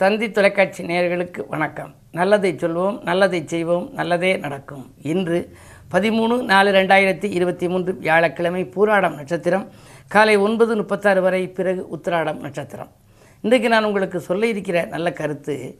தந்தி தொலைக்காட்சி நேயர்களுக்கு வணக்கம். நல்லதை சொல்வோம் நல்லதை செய்வோம் நல்லதே நடக்கும். இன்று பதிமூணு நாலு ரெண்டாயிரத்தி இருபத்தி மூன்று வியாழக்கிழமை பூராடம் நட்சத்திரம். காலை ஒன்பது முப்பத்தாறு வரை பிறகு உத்திராடம் நட்சத்திரம். இன்றைக்கு நான் உங்களுக்கு சொல்ல இருக்கிற நல்ல கருத்து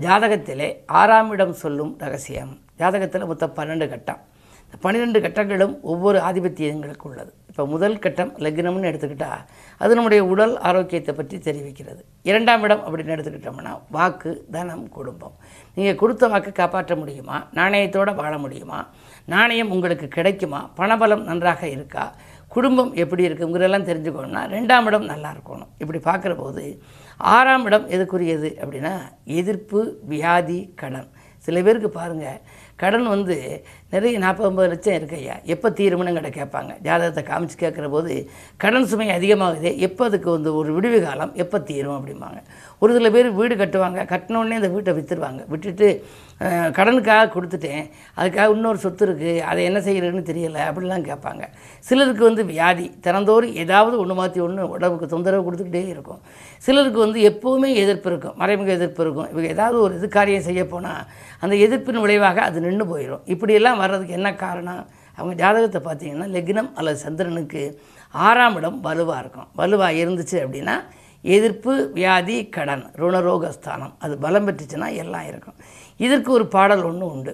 ஜாதகத்திலே ஆறாம் இடம் சொல்லும் ரகசியம். ஜாதகத்தில் மொத்தம் பன்னெண்டு கட்டம். இந்த பன்னிரெண்டு கட்டங்களும் ஒவ்வொரு ஆதிபத்தியங்களுக்கு உள்ளது. இப்போ முதல் கட்டம் லக்னம்னு எடுத்துக்கிட்டால் அது நம்முடைய உடல் ஆரோக்கியத்தை பற்றி தெரிவிக்கிறது. இரண்டாம் இடம் அப்படின்னு எடுத்துக்கிட்டோம்னா வாக்கு தனம் குடும்பம். நீங்கள் கொடுத்த வாக்கு காப்பாற்ற முடியுமா? நாணயத்தோடு வாழ முடியுமா? நாணயம் உங்களுக்கு கிடைக்குமா? பணபலம் நன்றாக இருக்கா? குடும்பம் எப்படி இருக்குங்கிறதெல்லாம் தெரிஞ்சுக்கணும்னா ரெண்டாம் இடம் நல்லா இருக்கணும். இப்படி பார்க்குற போது ஆறாம் இடம் எதுக்குரியது அப்படின்னா எதிர்ப்பு வியாதி கடன். சில பேருக்கு பாருங்கள் கடன் வந்து நிறைய நாற்பது ஐம்பது லட்சம் இருக்கு ஐயா. எப்போ தீருமனு கிட்ட கேட்பாங்க. ஜாதகத்தை காமிச்சு கேட்குற போது கடன் சுமை அதிகமாகுது எப்போ அதுக்கு வந்து ஒரு விடுவி காலம் எப்போ தீரும் அப்படிம்பாங்க. ஒரு சில பேர் வீடு கட்டுவாங்க கட்டினோடனே அந்த வீட்டை விற்றுருவாங்க விட்டுட்டு கடனுக்காக கொடுத்துட்டேன் அதுக்காக இன்னொரு சொத்து இருக்குது அதை என்ன செய்கிறதுன்னு தெரியலை அப்படிலாம் கேட்பாங்க. சிலருக்கு வந்து வியாதி திறந்தோறும் ஏதாவது ஒன்று மாற்றி ஒன்று உடம்புக்கு தொந்தரவு கொடுத்துக்கிட்டே இருக்கும். சிலருக்கு வந்து எப்போவுமே எதிர்ப்பு இருக்கும் மறைமுக எதிர்ப்பு இருக்கும். இவங்க ஏதாவது ஒரு இது காரியம் செய்ய போனால் அந்த எதிர்ப்பின் விளைவாக அது நின்று போயிடும் இப்படியெல்லாம் வர்றதுக்கு என்ன காரணம்? அவங்க ஜாதகத்தை பார்த்தீங்கன்னா லக்னம் அல்லது சந்திரனுக்கு ஆறாம் இடம் வலுவாக இருக்கும். வலுவாக இருந்துச்சு அப்படின்னா எதிர்ப்பு வியாதி கடன் ருணரோகஸ்தானம். அது பலம் பெற்றுச்சுன்னா எல்லாம் இருக்கும். இதற்கு ஒரு பாடல் ஒன்று உண்டு.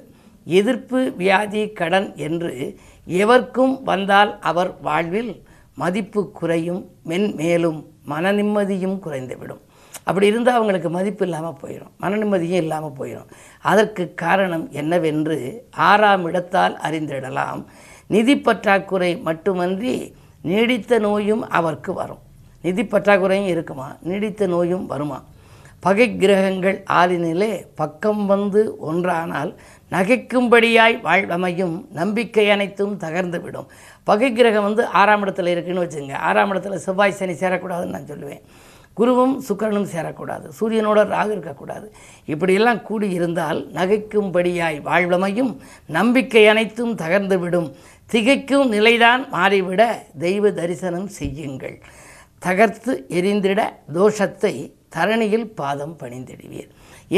எதிர்ப்பு வியாதி கடன் என்று எவர்க்கும் வந்தால் அவர் வாழ்வில் மதிப்பு குறையும் மென்மேலும் மன நிம்மதியும் குறைந்துவிடும். அப்படி இருந்தால் அவங்களுக்கு மதிப்பு இல்லாமல் போயிடும் மனநிம்மதியும் இல்லாமல் போயிடும் அதற்கு காரணம் என்னவென்று ஆறாம் இடத்தால் அறிந்திடலாம். நிதி பற்றாக்குறை மட்டுமன்றி நீடித்த நோயும் அவருக்கு வரும். நிதி பற்றாக்குறையும் இருக்குமா? நீடித்த நோயும் வருமா? பகை கிரகங்கள் ஆளினிலே பக்கம் வந்து ஒன்றானால் நகைக்கும்படியாய் வாழ்வமையும் நம்பிக்கை அனைத்தும் தகர்ந்துவிடும். பகை கிரகம் வந்து ஆறாம் இடத்துல இருக்குன்னு வச்சுங்க ஆறாம் இடத்துல செவ்வாய் சனி சேரக்கூடாதுன்னு நான் சொல்லுவேன். குருவும் சுக்கரனும் சேரக்கூடாது. சூரியனோட ராகு இருக்கக்கூடாது. இப்படியெல்லாம் கூடி இருந்தால் நகைக்கும்படியாய் வாழ்வமையும் நம்பிக்கை அனைத்தும் தகர்ந்துவிடும். திகைக்கும் நிலைதான் மாறிவிட தெய்வ தரிசனம் செய்யுங்கள். தகர்த்து எரிந்திட தோஷத்தை தரணியில் பாதம் பணிந்திடுவீர்.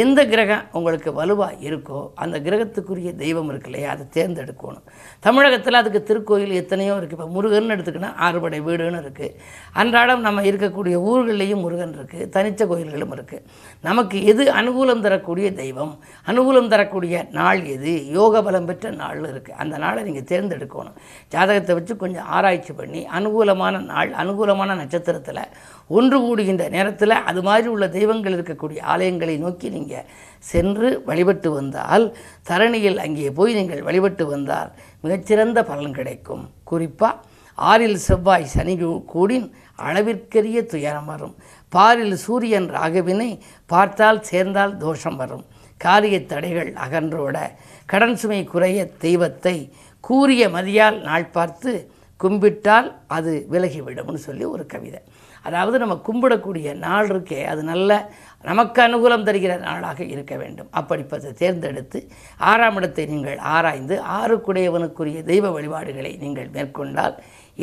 எந்த கிரகம் உங்களுக்கு வலுவாக இருக்கோ அந்த கிரகத்துக்குரிய தெய்வம் இருக்கு இல்லையா? அதை தேர்ந்தெடுக்கணும். தமிழகத்தில் அதுக்கு திருக்கோயில் எத்தனையோ இருக்குது இப்போ முருகன் எடுத்துக்கினா ஆறுபடை வீடுன்னு இருக்குது அன்றாடம் நம்ம இருக்கக்கூடிய ஊர்கள்லேயும் முருகன் இருக்குது தனிச்ச கோயில்களும் இருக்குது நமக்கு எது அனுகூலம் தரக்கூடிய தெய்வம்? அனுகூலம் தரக்கூடிய நாள் எது? யோக பலம் பெற்ற நாள் இருக்குது அந்த நாளை நீங்கள் தேர்ந்தெடுக்கணும். ஜாதகத்தை வச்சு கொஞ்சம் ஆராய்ச்சி பண்ணி அனுகூலமான நாள் அனுகூலமான நட்சத்திரத்தில் ஒன்று கூடுகின்ற நேரத்தில் அது மாதிரி உள்ள தெய்வங்கள் இருக்கக்கூடிய ஆலயங்களை நோக்கி நீங்கள் சென்று வழிபட்டு வந்தால் தரணியில் அங்கே போய் நீங்கள் வழிபட்டு வந்தால் மிகச்சிறந்த பலன் கிடைக்கும். குறிப்பாக ஆறில் செவ்வாய் சனி கூடின் அளவிற்கரிய துயரம் வரும். பாரில் சூரியன் ராகவினை பார்த்தால் சேர்ந்தால் தோஷம் வரும். காரிய தடைகள் அகன்றோட கடன் சுமை குறைய தெய்வத்தை கூறிய மதியால் நாள் பார்த்து கும்பிட்டால் அது விலகிவிடும்னு சொல்லி ஒரு கவிதை. அதாவது நம்ம கும்பிடக்கூடிய நாள் இருக்கே அது நல்ல நமக்கு அனுகூலம் தருகிற நாளாக இருக்க வேண்டும். அப்படிப்பதை தேர்ந்தெடுத்து ஆறாம் இடத்தை நீங்கள் ஆராய்ந்து ஆறுக்குடையவனுக்குரிய தெய்வ வழிபாடுகளை நீங்கள் மேற்கொண்டால்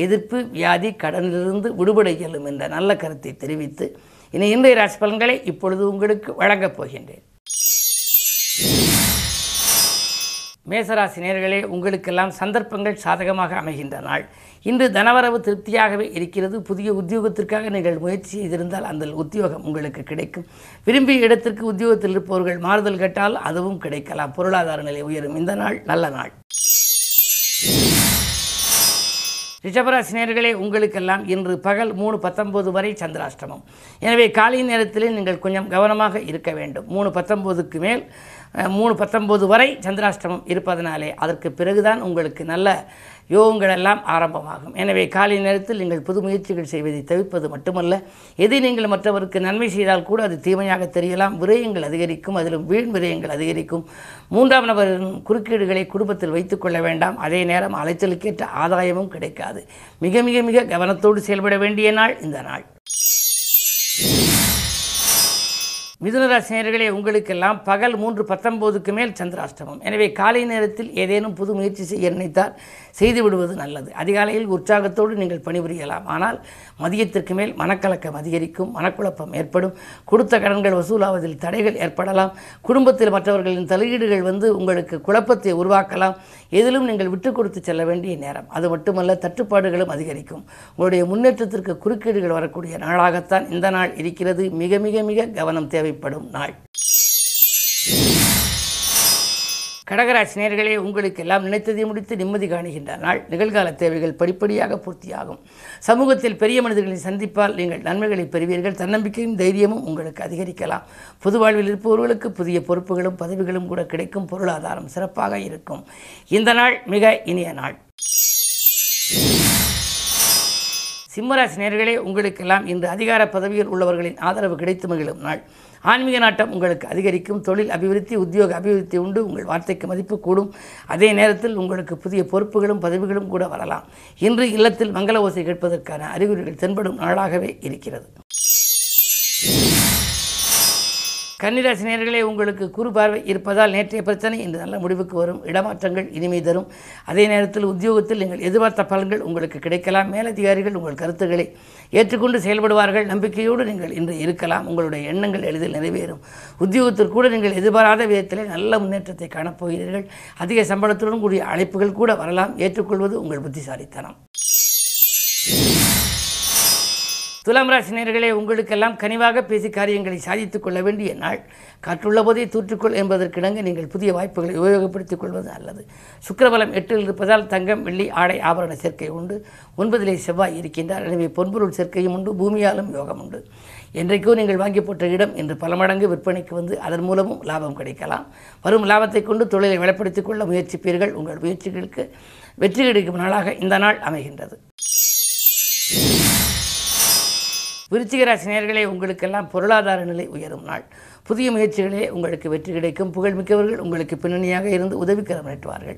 எதிர்ப்பு வியாதி கடனிலிருந்து விடுபட இயலும் என்ற நல்ல கருத்தை தெரிவித்து இனி இன்றைய ராசி பலன்களை இப்பொழுது உங்களுக்கு வழங்கப் போகின்றேன். மேசராசி நேர்களே உங்களுக்கெல்லாம் சந்தர்ப்பங்கள் சாதகமாக அமைகின்ற நாள். இன்று தனவரவு திருப்தியாகவே இருக்கிறது. புதிய உத்தியோகத்திற்காக நீங்கள் முயற்சி செய்திருந்தால் அந்த உத்தியோகம் உங்களுக்கு கிடைக்கும். விரும்பிய இடத்திற்கு உத்தியோகத்தில் இருப்பவர்கள் மாறுதல் கேட்டால் அதுவும் கிடைக்கலாம். பொருளாதார நிலை உயரும். இந்த நாள் நல்ல நாள். ரிஷபராசி நேர்களே உங்களுக்கெல்லாம் இன்று பகல் மூணு பத்தொம்போது வரை சந்திராஷ்டமம். எனவே காலை நேரத்தில் நீங்கள் கொஞ்சம் கவனமாக இருக்க வேண்டும். மூணு பத்தொம்போதுக்கு மேல் மூணு பத்தொம்போது வரை சந்திராஷ்டமம் இருப்பதனாலே அதற்கு பிறகுதான் உங்களுக்கு நல்ல யோகங்கள் எல்லாம் ஆரம்பமாகும். எனவே காலை நேரத்தில் நீங்கள் புது முயற்சிகள் செய்வதை தவிர்ப்பது மட்டுமல்ல எதை நீங்கள் மற்றவருக்கு நன்மை செய்தால் கூட அது தீமையாக தெரியலாம் விரயங்கள் அதிகரிக்கும் அதிலும் வீண் விரயங்கள் அதிகரிக்கும். மூன்றாம் நபரின் குறுக்கீடுகளை குடும்பத்தில் வைத்துக் கொள்ள வேண்டாம். அதே நேரம் அலைச்சலுக்கேற்ற ஆதாயமும் கிடைக்காது. மிக மிக மிக கவனத்தோடு செயல்பட வேண்டிய நாள் இந்த நாள். மிதுனராசினியர்களே உங்களுக்கெல்லாம் பகல் மூன்று பத்தொம்போதுக்கு மேல் சந்திராஷ்டமம். எனவே காலை நேரத்தில் ஏதேனும் புது முயற்சி செய்ய நினைத்தால் செய்து விடுவது நல்லது. அதிகாலையில் உற்சாகத்தோடு நீங்கள் பணிபுரியலாம். ஆனால் மதியத்திற்கு மேல் மனக்கலக்கம் அதிகரிக்கும் மனக்குழப்பம் ஏற்படும். கொடுத்த கடன்கள் வசூலாவதில் தடைகள் ஏற்படலாம். குடும்பத்தில் மற்றவர்களின் தலையீடுகள் வந்து உங்களுக்கு குழப்பத்தை உருவாக்கலாம். எதிலும் நீங்கள் விட்டு கொடுத்து செல்ல வேண்டிய நேரம். அது மட்டுமல்ல தட்டுப்பாடுகளும் அதிகரிக்கும். உங்களுடைய முன்னேற்றத்திற்கு குறுக்கீடுகள் வரக்கூடிய நாளாகத்தான் இந்த நாள் இருக்கிறது. மிக மிக மிக கவனம் தேவை. தேவைப்படும் நாள். கடகராசி நேர்களே உங்களுக்கு எல்லாம் நினைத்ததை முடித்து நிம்மதி காணுகின்ற நாள். நிகழ்கால தேவைகள் படிப்படியாக பூர்த்தியாகும். சமூகத்தில் பெரிய மனிதர்களை சந்திப்பால் நீங்கள் நன்மைகளை பெறுவீர்கள். தன்னம்பிக்கையும் தைரியமும் உங்களுக்கு அதிகரிக்கலாம். பொது வாழ்வில் இருப்பவர்களுக்கு புதிய பொறுப்புகளும் பதவிகளும் கூட கிடைக்கும். பொருளாதாரம் சிறப்பாக இருக்கும். இந்த நாள் மிக இனிய நாள். சிம்மராசி நேர்களே உங்களுக்கெல்லாம் இன்று அதிகார பதவியில் உள்ளவர்களின் ஆதரவு கிடைத்து மகிழும் நாள். ஆன்மீக நாட்டம் உங்களுக்கு அதிகரிக்கும். தொழில் அபிவிருத்தி உத்தியோக அபிவிருத்தி உண்டு. உங்கள் வார்த்தைக்கு மதிப்பு கூடும். அதே நேரத்தில் உங்களுக்கு புதிய பொறுப்புகளும் பதவிகளும் கூட வரலாம். இன்று இல்லத்தில் மங்கள ஓசை கேட்பதற்கான அறிகுறிகள் தென்படும் நாளாகவே இருக்கிறது. கன்னிராசி நேர்களே உங்களுக்கு குறு பார்வை இருப்பதால் நேற்றைய பிரச்சனை இன்று நல்ல முடிவுக்கு வரும். இடமாற்றங்கள் இனிமை தரும். அதே நேரத்தில் உத்தியோகத்தில் நீங்கள் எதிர்பார்த்த பலன்கள் உங்களுக்கு கிடைக்கலாம். மேலதிகாரிகள் உங்கள் கருத்துக்களை ஏற்றுக்கொண்டு செயல்படுவார்கள். நம்பிக்கையோடு நீங்கள் இன்று இருக்கலாம். உங்களுடைய எண்ணங்கள் எளிதில் நிறைவேறும். உத்தியோகத்தில் கூட நீங்கள் எதிர்பாராத விதத்திலே நல்ல முன்னேற்றத்தை காணப்போகிறீர்கள். அதிக சம்பளத்துடன் கூடிய அழைப்புகள் கூட வரலாம். ஏற்றுக்கொள்வது உங்கள் புத்திசாலித்தனம். துலாம் ராசினியர்களே உங்களுக்கெல்லாம் கனிவாக பேசி காரியங்களை சாதித்துக் கொள்ள வேண்டிய நாள். காற்றுள்ள போதே தூற்றுக்கொள் என்பதற்கிணங்க நீங்கள் புதிய வாய்ப்புகளை உபயோகப்படுத்திக் கொள்வது நல்லது. சுக்கரபலம் எட்டில் இருப்பதால் தங்கம் வெள்ளி ஆடை ஆபரண சேர்க்கை உண்டு. ஒன்பதிலே செவ்வாய் இருக்கின்றார். எனவே பொன்பொருள் சேர்க்கையும் உண்டு. பூமியாலும் யோகம் உண்டு. என்றைக்கோ நீங்கள் வாங்கி போட்ட இடம் இன்று பல மடங்கு விற்பனைக்கு வந்து அதன் மூலமும் லாபம் கிடைக்கலாம். வரும் லாபத்தை கொண்டு தொழிலை வளப்படுத்திக் கொள்ள முயற்சிப்பீர்கள். உங்கள் முயற்சிகளுக்கு வெற்றி கிடைக்கும் நாளாக இந்த நாள் அமைகின்றது. விருச்சிகராசி நேர்களே உங்களுக்கெல்லாம் பொருளாதார நிலை உயரும் நாள். புதிய முயற்சிகளே உங்களுக்கு வெற்றி கிடைக்கும். புகழ்மிக்கவர்கள் உங்களுக்கு பின்னணியாக இருந்து உதவிக்கரம் நீட்டுவார்கள்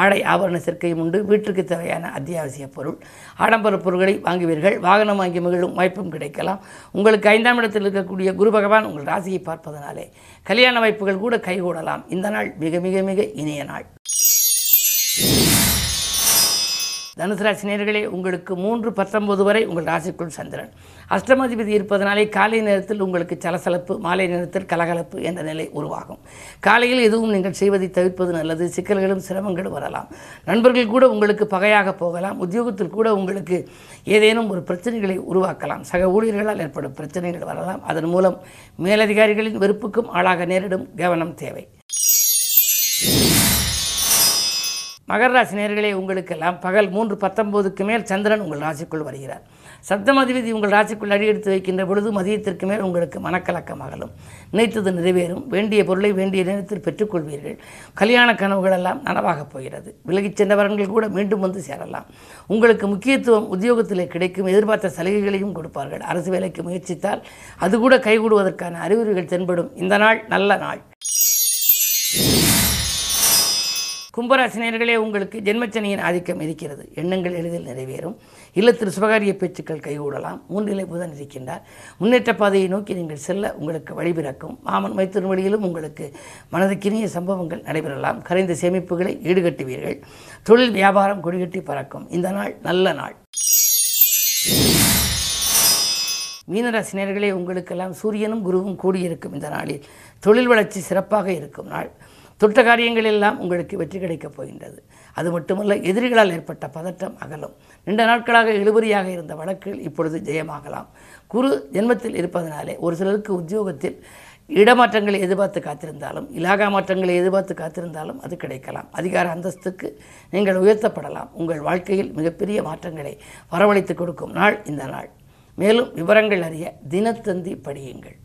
ஆடை ஆபரண சேர்க்கையும் உண்டு. வீட்டிற்கு தேவையான அத்தியாவசிய பொருள் ஆடம்பர பொருட்களை வாங்குவீர்கள். வாகனம் வாங்கி மகிழும் வாய்ப்பும் கிடைக்கலாம். உங்களுக்கு ஐந்தாம் இடத்தில் இருக்கக்கூடிய குரு பகவான் உங்கள் ராசியை பார்ப்பதனாலே கல்யாண வாய்ப்புகள் கூட கைகூடலாம். இந்த நாள் மிக மிக மிக இனிய நாள். தனுசு ராசி நேர்களே உங்களுக்கு மூன்று பத்தொன்பது வரை உங்கள் ராசிக்குள் சந்திரன். அஷ்டமாதிபதி இருப்பதனாலே காலை நேரத்தில் உங்களுக்கு சலசலப்பு மாலை நேரத்தில் கலகலப்பு என்ற நிலை உருவாகும். காலையில் எதுவும் நீங்கள் செய்வதை தவிர்ப்பது நல்லது சிக்கல்களும் சிரமங்களும் வரலாம். நண்பர்கள் கூட உங்களுக்கு பகையாக போகலாம் உத்தியோகத்தில் கூட உங்களுக்கு ஏதேனும் ஒரு பிரச்சனைகளை உருவாக்கலாம். சக ஊழியர்களால் ஏற்படும் பிரச்சனைகள் வரலாம். அதன் மூலம் மேலதிகாரிகளின் வெறுப்புக்கும் ஆளாக நேரிடும் கவனம் தேவை. மகர ராசி நேர்களே உங்களுக்கெல்லாம் பகல் மூன்று பத்தொம்போதுக்கு மேல் சந்திரன் உங்கள் ராசிக்குள் வருகிறார். சப்தமதிபதி உங்கள் ராசிக்குள் அடியெடுத்து வைக்கின்ற பொழுது மதியத்திற்கு மேல் உங்களுக்கு மனக்கலக்கம் அகலும். நினைத்தது நிறைவேறும். வேண்டிய பொருளை வேண்டிய நேரத்தில் பெற்றுக்கொள்வீர்கள். கல்யாண கனவுகள் எல்லாம் நனவாகப் போகிறது. விலகிச் சென்றவர்கள் கூட மீண்டும் வந்து சேரலாம். உங்களுக்கு முக்கியத்துவம் உத்தியோகத்திலே கிடைக்கும். எதிர்பார்த்த சலுகைகளையும் கொடுப்பார்கள். அரசு வேலைக்கு முயற்சித்தால் அது கூட கைகூடுவதற்கான அறிகுறிகள் தென்படும். இந்த நாள் நல்ல நாள். கும்பராசினியர்களே உங்களுக்கு ஜென்மச்சனியின் ஆதிக்கம் இருக்கிறது. எண்ணங்கள் எளிதில் நிறைவேறும். இல்லத்தில் சுபகாரிய பேச்சுக்கள் கைகூடலாம். மூன்றிலே புதன் இருக்கின்றார். முன்னேற்ற பாதையை நோக்கி நீங்கள் செல்ல உங்களுக்கு வழிபிறக்கும் மாமன் மைத்தின் வழியிலும் உங்களுக்கு மனதுக்கினிய சம்பவங்கள் நடைபெறலாம். கரைந்த சேமிப்புகளை ஈடுகட்டுவீர்கள். தொழில் வியாபாரம் கொடிகட்டி பறக்கும். இந்த நாள் நல்ல நாள். மீனராசினியர்களே உங்களுக்கெல்லாம் சூரியனும் குருவும் கூடியிருக்கும் இந்த நாளில். தொழில் வளர்ச்சி சிறப்பாக இருக்கும் நாள். தொட்ட காரியங்கள் எல்லாம் உங்களுக்கு வெற்றி கிடைக்கப் போகின்றது. அது மட்டுமல்ல எதிரிகளால் ஏற்பட்ட பதட்டம் அகலும். நீண்ட நாட்களாக இழுபறியாக இருந்த வழக்குகள் இப்பொழுது ஜெயமாகலாம். குரு ஜென்மத்தில் இருப்பதனாலே ஒரு சிலருக்கு உத்தியோகத்தில் இடமாற்றங்களை எதிர்பார்த்து காத்திருந்தாலும் இலாகா மாற்றங்களை எதிர்பார்த்து காத்திருந்தாலும் அது கிடைக்கலாம். அதிகார அந்தஸ்துக்கு நீங்கள் உயர்த்தப்படலாம். உங்கள் வாழ்க்கையில் மிகப்பெரிய மாற்றங்களை வரவழைத்து கொடுக்கும் நாள் இந்த நாள். மேலும் விவரங்கள் அறிய தினத்தந்தி படியுங்கள்.